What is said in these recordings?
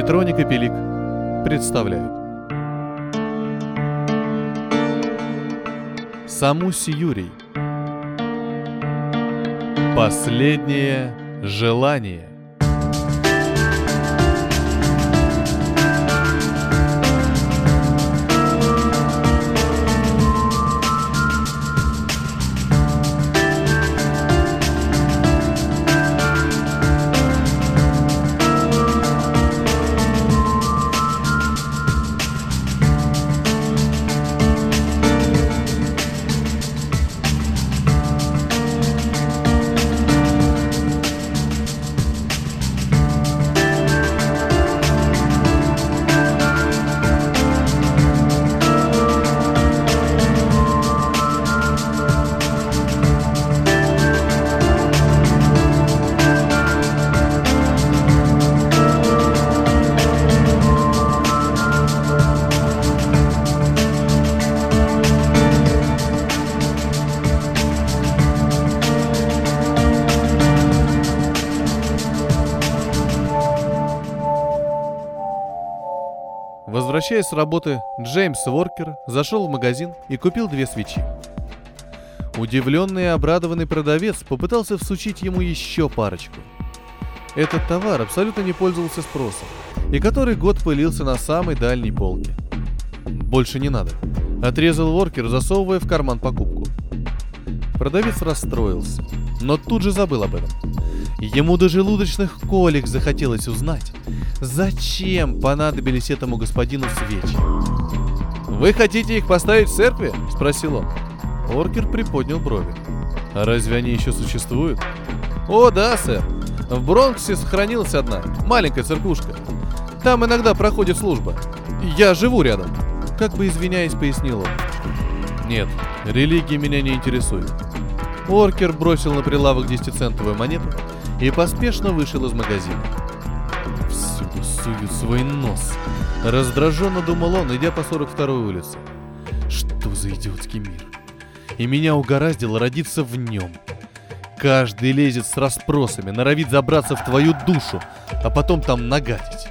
Петроник и Пелик представляют. Самуси Юрий. Последнее желание. Возвращаясь с работы, Джеймс Воркер зашел в магазин и купил две свечи. Удивленный и обрадованный продавец попытался всучить ему еще парочку. Этот товар абсолютно не пользовался спросом, и который год пылился на самой дальней полке. «Больше не надо», — отрезал Воркер, засовывая в карман покупку. Продавец расстроился, но тут же забыл об этом. Ему до желудочных колик захотелось узнать, Зачем понадобились этому господину свечи? «Вы хотите их поставить в церкви?» – спросил он. Оркер приподнял брови. «А разве они еще существуют?» «О, да, сэр. В Бронксе сохранилась одна, маленькая церквушка. Там иногда проходит служба. Я живу рядом». Как бы извиняясь, пояснил он. «Нет, религия меня не интересует». Оркер бросил на прилавок десятицентовую монету и поспешно вышел из магазина суют свой нос. Раздраженно думал он, идя по 42-й улице. Что за идиотский мир? И меня угораздило родиться в нем. Каждый лезет с расспросами, норовит забраться в твою душу, а потом там нагадить.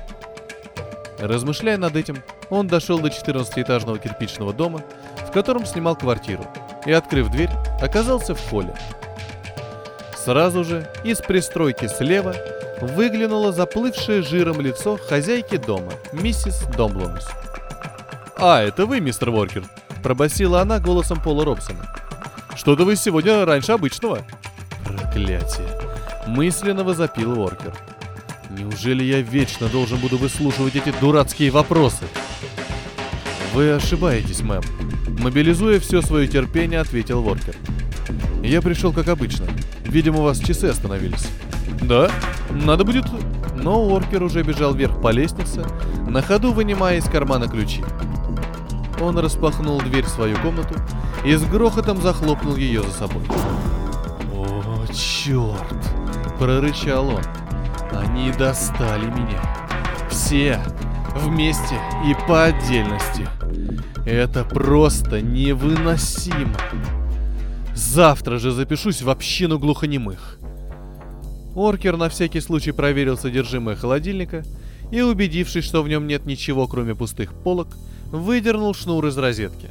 Размышляя над этим, он дошел до 14-этажного кирпичного дома, в котором снимал квартиру, и, открыв дверь, оказался в холле. Сразу же из пристройки слева выглянуло заплывшее жиром лицо хозяйки дома, миссис Домблумс. «А, это вы, мистер Воркер?» – пробасила она голосом Пола Робсона. «Что-то вы сегодня раньше обычного». «Проклятие!» – мысленно возопил Воркер. «Неужели я вечно должен буду выслушивать эти дурацкие вопросы?» «Вы ошибаетесь, мэм», – мобилизуя все свое терпение, ответил Воркер. «Я пришел как обычно. Видимо, у вас часы остановились». «Да? Надо будет...» Но Уоркер уже бежал вверх по лестнице, на ходу вынимая из кармана ключи. Он распахнул дверь в свою комнату и с грохотом захлопнул ее за собой. «О, черт!» – прорычал он. «Они достали меня. Все. Вместе и по отдельности. Это просто невыносимо. Завтра же запишусь в общину глухонемых. Оркер на всякий случай проверил содержимое холодильника и, убедившись, что в нем нет ничего, кроме пустых полок, выдернул шнур из розетки.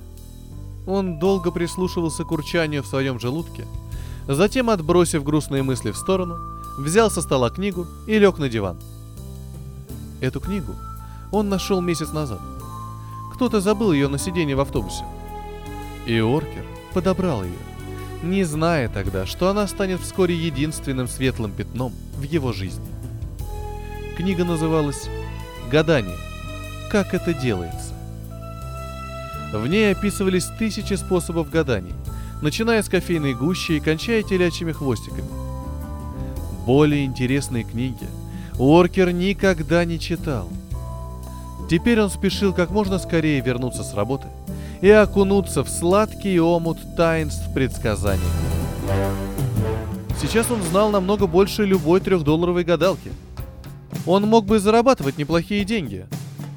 Он долго прислушивался к урчанию в своем желудке, затем, отбросив грустные мысли в сторону, взял со стола книгу и лег на диван. Эту книгу он нашел месяц назад. Кто-то забыл ее на сиденье в автобусе. И Оркер подобрал ее не зная тогда, что она станет вскоре единственным светлым пятном в его жизни. Книга называлась «Гадание. Как это делается?». В ней описывались тысячи способов гаданий, начиная с кофейной гущи и кончая телячьими хвостиками. Более интересные книги Уоркер никогда не читал. Теперь он спешил как можно скорее вернуться с работы – и окунуться в сладкий омут таинств предсказаний. Сейчас он знал намного больше любой трехдолларовой гадалки. Он мог бы зарабатывать неплохие деньги,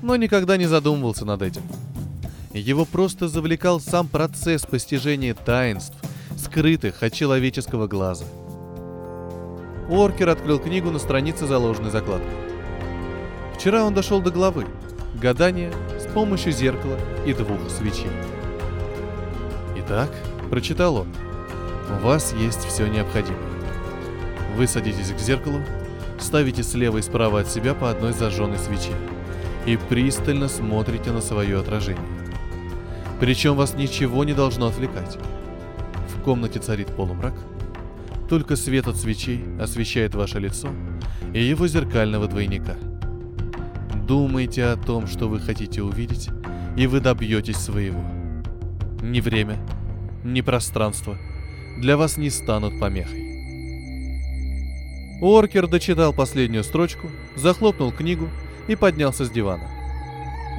но никогда не задумывался над этим. Его просто завлекал сам процесс постижения таинств, скрытых от человеческого глаза. Уоркер открыл книгу на странице заложенной закладкой. Вчера он дошел до главы «Гадание с помощью зеркала и двух свечей». Итак, прочитал он, у вас есть все необходимое. Вы садитесь к зеркалу, ставите слева и справа от себя по одной зажженной свече и пристально смотрите на свое отражение. Причем вас ничего не должно отвлекать. В комнате царит полумрак, только свет от свечей освещает ваше лицо и его зеркального двойника. Думайте о том, что вы хотите увидеть, и вы добьетесь своего. Ни время, ни пространство для вас не станут помехой. Оркер дочитал последнюю строчку, захлопнул книгу и поднялся с дивана.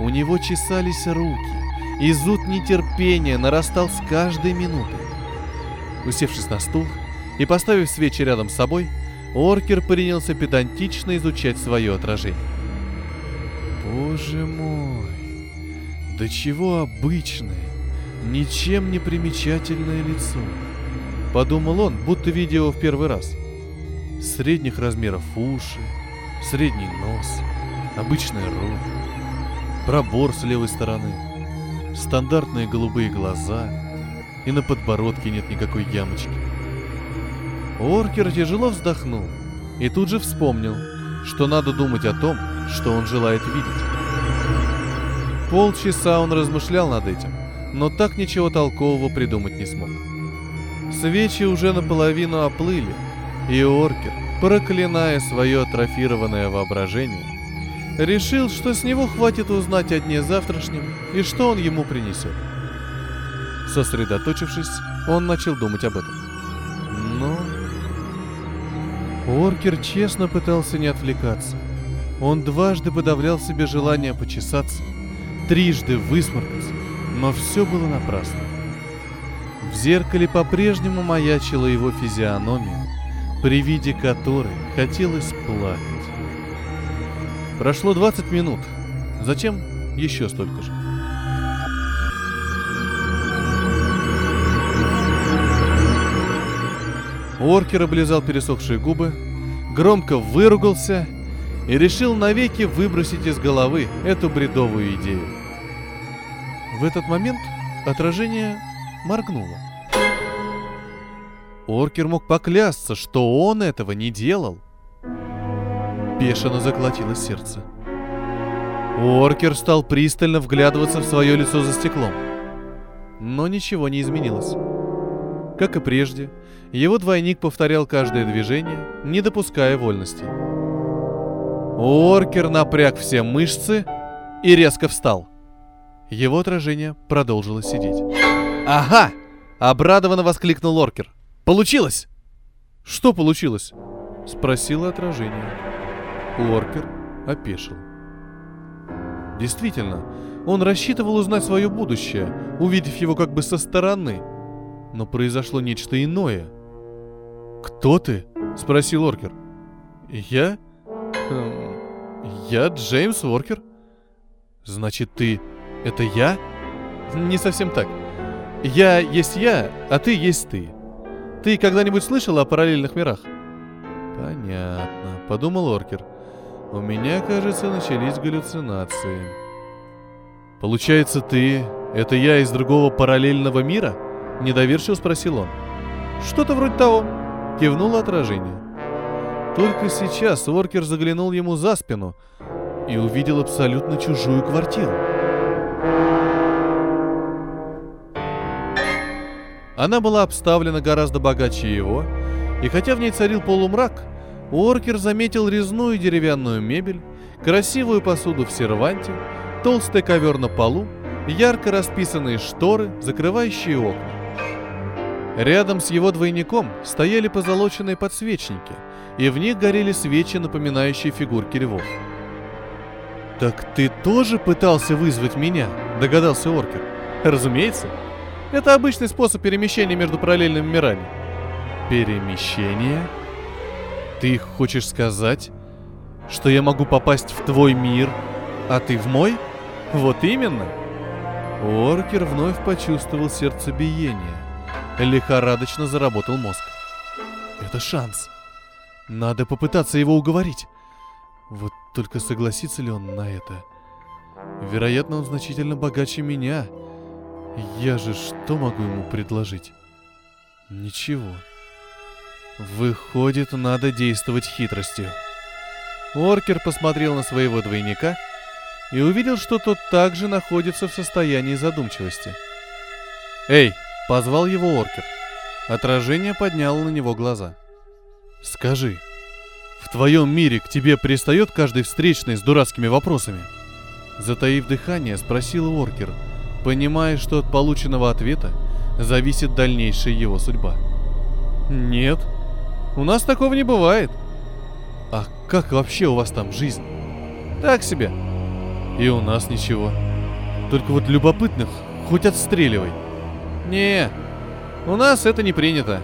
У него чесались руки, и зуд нетерпения нарастал с каждой минутой. Усевшись на стул и поставив свечи рядом с собой, Оркер принялся педантично изучать свое отражение. Боже мой, да чего обычное, ничем не примечательное лицо. Подумал он, будто видя его в первый раз. Средних размеров уши, средний нос, обычный рот, пробор с левой стороны, стандартные голубые глаза, и на подбородке нет никакой ямочки. Оркер тяжело вздохнул и тут же вспомнил, что надо думать о том, что он желает видеть. Полчаса он размышлял над этим, но так ничего толкового придумать не смог. Свечи уже наполовину оплыли, и Оркер, проклиная свое атрофированное воображение, решил, что с него хватит узнать о дне завтрашнем и что он ему принесет. Сосредоточившись, он начал думать об этом. Оркер честно пытался не отвлекаться. Он дважды подавлял себе желание почесаться, трижды высморкаться, но все было напрасно. В зеркале по-прежнему маячила его физиономия, при виде которой хотелось плакать. Прошло 20 минут. Затем еще столько же. Оркер облизал пересохшие губы, громко выругался и решил навеки выбросить из головы эту бредовую идею. В этот момент отражение моргнуло. Оркер мог поклясться, что он этого не делал. Бешено заколотилось сердце. Оркер стал пристально вглядываться в свое лицо за стеклом. Но ничего не изменилось. Как и прежде, его двойник повторял каждое движение, не допуская вольности. Оркер напряг все мышцы и резко встал. Его отражение продолжило сидеть. «Ага!» — обрадованно воскликнул Оркер. «Получилось!» «Что получилось?» — спросило отражение. Оркер опешил. Действительно, он рассчитывал узнать свое будущее, увидев его как бы со стороны. Но произошло нечто иное. «Кто ты?» — спросил Оркер. «Я? Эм, я Джеймс Оркер». «Значит, ты... это я?» «Не совсем так. Я есть я, а ты есть ты. Ты когда-нибудь слышал о параллельных мирах?» «Понятно», — подумал Оркер. «У меня, кажется, начались галлюцинации». «Получается, ты... это я из другого параллельного мира?» — недоверчиво спросил он. «Что-то вроде того», — кивнуло отражение. Только сейчас Оркер заглянул ему за спину и увидел абсолютно чужую квартиру. Она была обставлена гораздо богаче его, и хотя в ней царил полумрак, Уоркер заметил резную деревянную мебель, красивую посуду в серванте, толстый ковер на полу, ярко расписанные шторы, закрывающие окна. Рядом с его двойником стояли позолоченные подсвечники, и в них горели свечи, напоминающие фигурки львов. «Так ты тоже пытался вызвать меня?» – догадался Оркер. «Разумеется. Это обычный способ перемещения между параллельными мирами». «Перемещение?» Ты хочешь сказать, что я могу попасть в твой мир, а ты в мой? Вот именно. Оркер вновь почувствовал сердцебиение. Лихорадочно заработал мозг. Это шанс. Надо попытаться его уговорить. Вот Только согласится ли он на это? Вероятно, он значительно богаче меня. Я же что могу ему предложить? Ничего. Выходит, надо действовать хитростью. Оркер посмотрел на своего двойника и увидел, что тот также находится в состоянии задумчивости. «Эй!» — позвал его Оркер. Отражение подняло на него глаза. «Скажи, в твоем мире к тебе пристает каждый встречный с дурацкими вопросами?» Затаив дыхание, спросил Оркер, понимая, что от полученного ответа зависит дальнейшая его судьба. «Нет, у нас такого не бывает». «А как вообще у вас там жизнь?» «Так себе». «И у нас ничего. Только вот любопытных хоть отстреливай». «Не, у нас это не принято.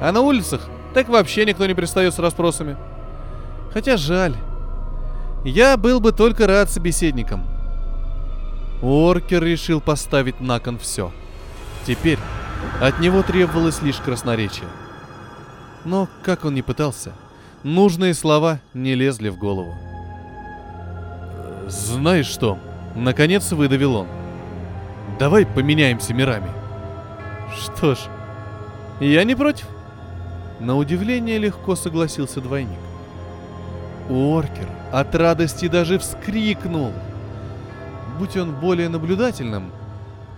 А на улицах так вообще никто не пристает с расспросами. Хотя жаль. Я был бы только рад собеседникам. Оркер решил поставить на кон все. Теперь от него требовалось лишь красноречие. Но, как он ни пытался, нужные слова не лезли в голову. «Знаешь что?» — наконец выдавил он. «Давай поменяемся мирами». «Что ж, я не против». На удивление легко согласился двойник. Оркер от радости даже вскрикнул. Будь он более наблюдательным,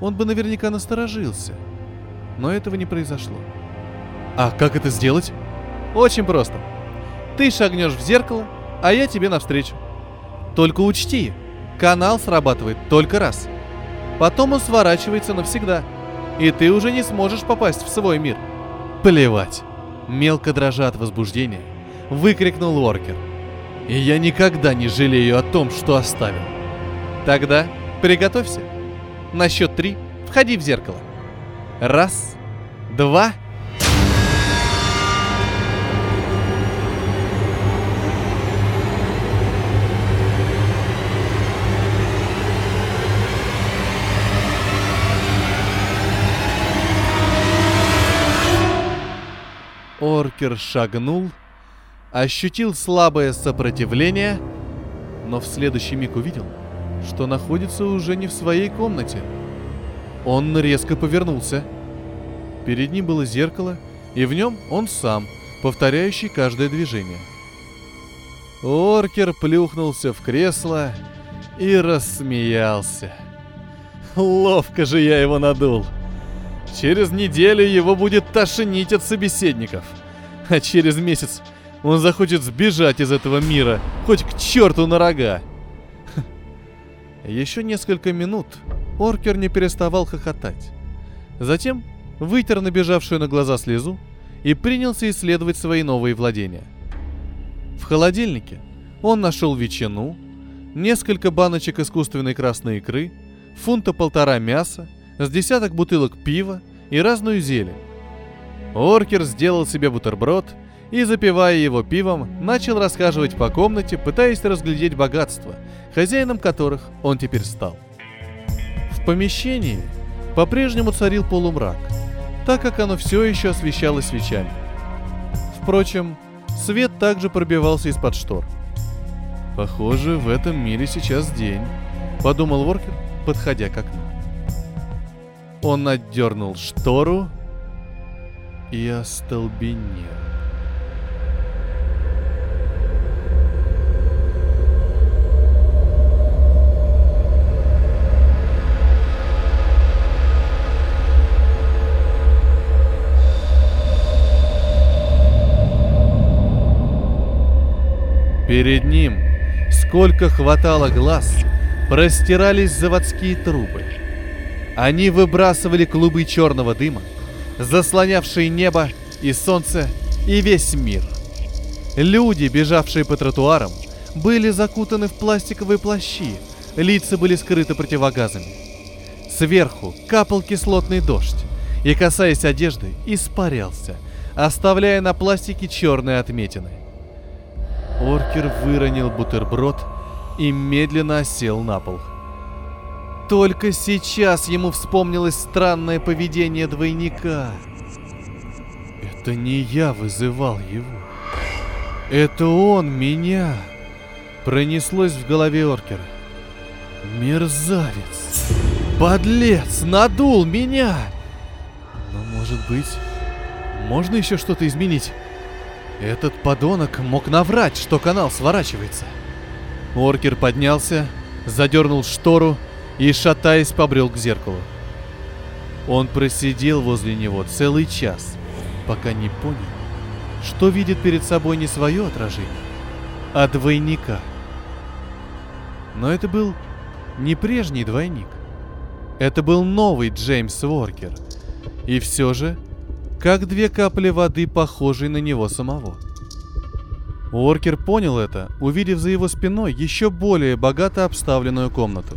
он бы наверняка насторожился. Но этого не произошло. А как это сделать? Очень просто. Ты шагнешь в зеркало, а я тебе навстречу. Только учти, канал срабатывает только раз. Потом он сворачивается навсегда. И ты уже не сможешь попасть в свой мир. Плевать. Мелко дрожа от возбуждения, выкрикнул Оркер. И я никогда не жалею о том, что оставил. Тогда приготовься. На счет три входи в зеркало. Раз, два, Оркер шагнул, ощутил слабое сопротивление, но в следующий миг увидел, что находится уже не в своей комнате. Он резко повернулся. Перед ним было зеркало, и в нем он сам, повторяющий каждое движение. Оркер плюхнулся в кресло и рассмеялся. Ловко же я его надул. Через неделю его будет тошнить от собеседников. А через месяц он захочет сбежать из этого мира, хоть к черту на рога. Еще несколько минут Оркер не переставал хохотать. Затем вытер набежавшую на глаза слезу и принялся исследовать свои новые владения. В холодильнике он нашел ветчину, несколько баночек искусственной красной икры, фунта полтора мяса, с десяток бутылок пива и разную зелень. Оркер сделал себе бутерброд и, запивая его пивом, начал расхаживать по комнате, пытаясь разглядеть богатства, хозяином которых он теперь стал. В помещении по-прежнему царил полумрак, так как оно все еще освещалось свечами. Впрочем, свет также пробивался из-под штор. «Похоже, в этом мире сейчас день», — подумал Воркер, подходя к окну. Он отдернул штору и остолбенел. Перед ним, сколько хватало глаз, простирались заводские трубы – они выбрасывали клубы черного дыма, заслонявшие небо и солнце и весь мир. Люди, бежавшие по тротуарам, были закутаны в пластиковые плащи, лица были скрыты противогазами. Сверху капал кислотный дождь и, касаясь одежды, испарялся, оставляя на пластике черные отметины. Оркер выронил бутерброд и медленно осел на пол. — только сейчас ему вспомнилось странное поведение двойника. Это не я вызывал его. Это он меня. Пронеслось в голове Оркера. Мерзавец! Подлец! Надул меня! Но может быть, можно еще что-то изменить? Этот подонок мог наврать, что канал сворачивается. Оркер поднялся, задернул штору и, шатаясь, побрел к зеркалу. Он просидел возле него целый час, пока не понял, что видит перед собой не свое отражение, а двойника. Но это был не прежний двойник. Это был новый Джеймс Уоркер. И все же как две капли воды, похожие на него самого. Уоркер понял это, увидев за его спиной еще более богато обставленную комнату.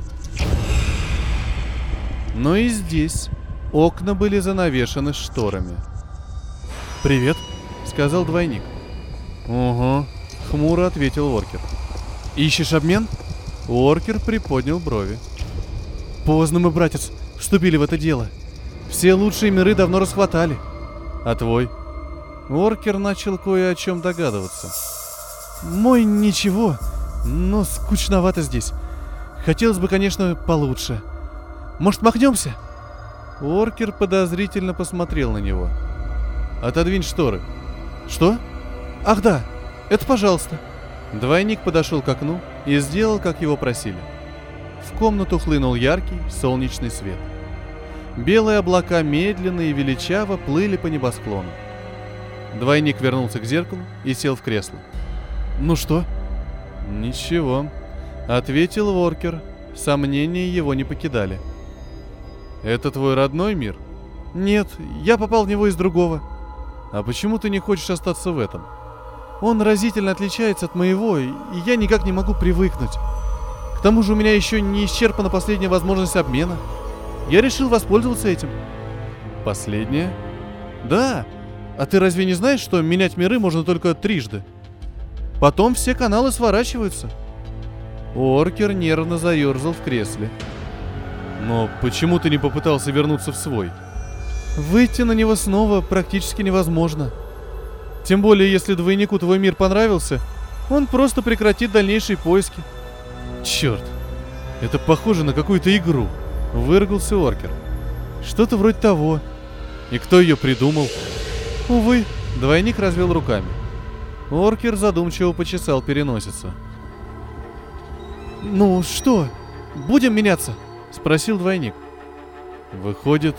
Но и здесь окна были занавешены шторами. «Привет», — сказал двойник. «Угу», — хмуро ответил Уоркер. «Ищешь обмен?» Уоркер приподнял брови. «Поздно мы, братец, вступили в это дело. Все лучшие миры давно расхватали. А твой? Оркер начал кое о чем догадываться. Мой ничего, но скучновато здесь. Хотелось бы, конечно, получше. Может, махнемся? Оркер подозрительно посмотрел на него. Отодвинь шторы. Что? Ах да, это пожалуйста. Двойник подошел к окну и сделал, как его просили. В комнату хлынул яркий солнечный свет. Белые облака медленно и величаво плыли по небосклону. Двойник вернулся к зеркалу и сел в кресло. «Ну что?» «Ничего», — ответил Воркер. Сомнения его не покидали. «Это твой родной мир?» «Нет, я попал в него из другого». «А почему ты не хочешь остаться в этом?» «Он разительно отличается от моего, и я никак не могу привыкнуть. К тому же у меня еще не исчерпана последняя возможность обмена». Я решил воспользоваться этим. Последнее? Да. А ты разве не знаешь, что менять миры можно только трижды? Потом все каналы сворачиваются. Оркер нервно заерзал в кресле. Но почему ты не попытался вернуться в свой? Выйти на него снова практически невозможно. Тем более, если двойнику твой мир понравился, он просто прекратит дальнейшие поиски. Черт, это похоже на какую-то игру. Выргался Оркер. Что-то вроде того. И кто ее придумал? Увы, двойник развел руками. Оркер задумчиво почесал переносицу. «Ну что, будем меняться?» — спросил двойник. «Выходит,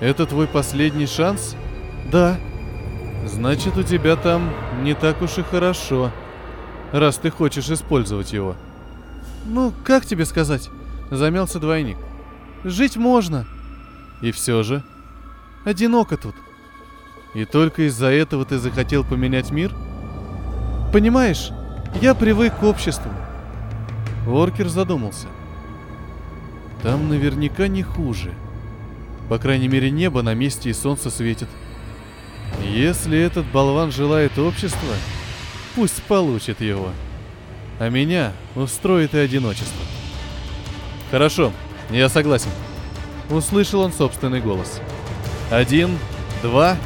это твой последний шанс?» «Да». «Значит, у тебя там не так уж и хорошо, раз ты хочешь использовать его». «Ну, как тебе сказать?» Замялся двойник. Жить можно. И все же. Одиноко тут. И только из-за этого ты захотел поменять мир? Понимаешь, я привык к обществу. Оркер задумался. Там наверняка не хуже. По крайней мере, небо на месте и солнце светит. Если этот болван желает общества, пусть получит его. А меня устроит и одиночество. Хорошо, я согласен. Услышал он собственный голос. Один, два...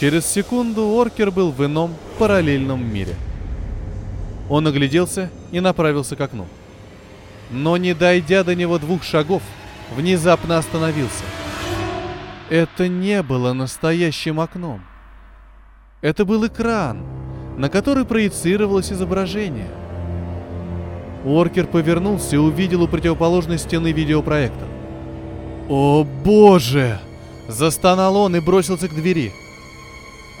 Через секунду Оркер был в ином, параллельном мире. Он огляделся и направился к окну. Но не дойдя до него двух шагов, внезапно остановился – это не было настоящим окном. Это был экран, на который проецировалось изображение. Уоркер повернулся и увидел у противоположной стены видеопроектор. «О боже!» – застонал он и бросился к двери.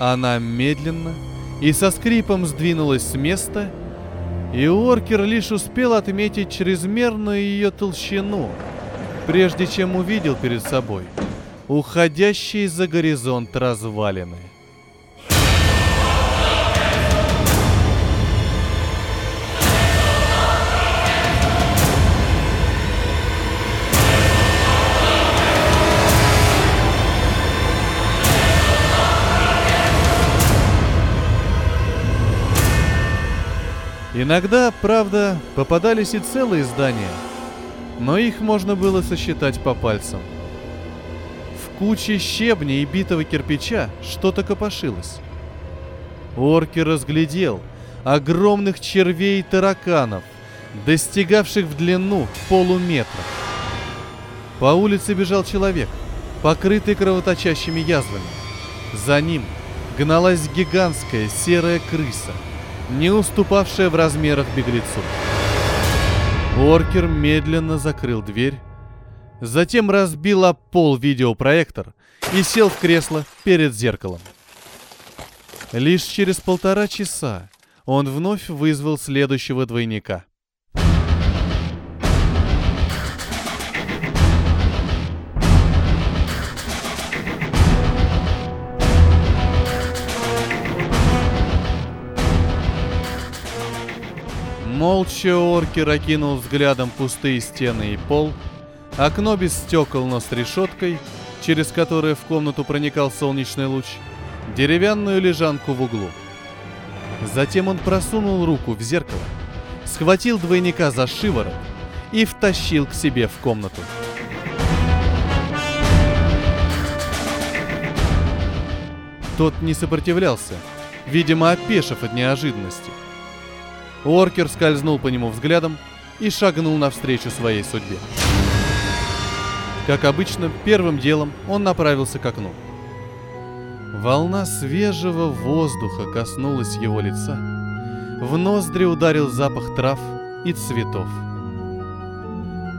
Она медленно и со скрипом сдвинулась с места, и Уоркер лишь успел отметить чрезмерную ее толщину, прежде чем увидел перед собой – уходящие за горизонт развалины. Иногда, правда, попадались и целые здания. но их можно было сосчитать по пальцам. В куче щебня и битого кирпича что-то копошилось. Орки разглядел огромных червей и тараканов, достигавших в длину полуметра. По улице бежал человек, покрытый кровоточащими язвами. За ним гналась гигантская серая крыса, не уступавшая в размерах беглецу. Оркер медленно закрыл дверь, затем разбил об пол видеопроектор и сел в кресло перед зеркалом. Лишь через полтора часа он вновь вызвал следующего двойника. Молча Оркер окинул взглядом пустые стены и пол, окно без стекол, но с решеткой, через которое в комнату проникал солнечный луч, деревянную лежанку в углу. Затем он просунул руку в зеркало, схватил двойника за шиворот и втащил к себе в комнату. Тот не сопротивлялся, видимо, опешив от неожиданности. Уоркер скользнул по нему взглядом и шагнул навстречу своей судьбе. Как обычно, первым делом он направился к окну. Волна свежего воздуха коснулась его лица. В ноздри ударил запах трав и цветов.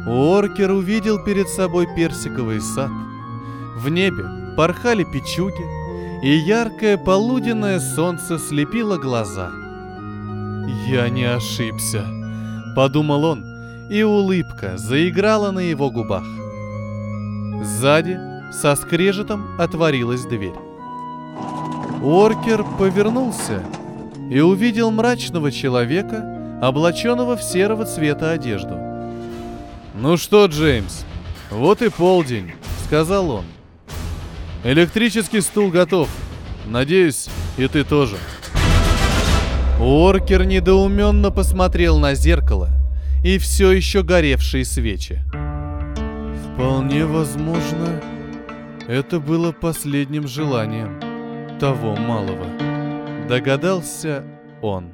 Уоркер увидел перед собой персиковый сад. В небе порхали печуги, и яркое полуденное солнце слепило глаза – «Я не ошибся», — подумал он, и улыбка заиграла на его губах. Сзади со скрежетом отворилась дверь. Оркер повернулся и увидел мрачного человека, облаченного в серого цвета одежду. «Ну что, Джеймс, вот и полдень», — сказал он. «Электрический стул готов. Надеюсь, и ты тоже». Оркер недоуменно посмотрел на зеркало и все еще горевшие свечи. Вполне возможно, это было последним желанием того малого. Догадался он.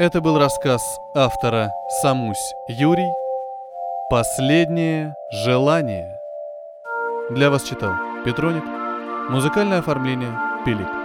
Это был рассказ автора Самусь Юрий «Последнее желание». Для вас читал Петроник. Музыкальное оформление Пилик.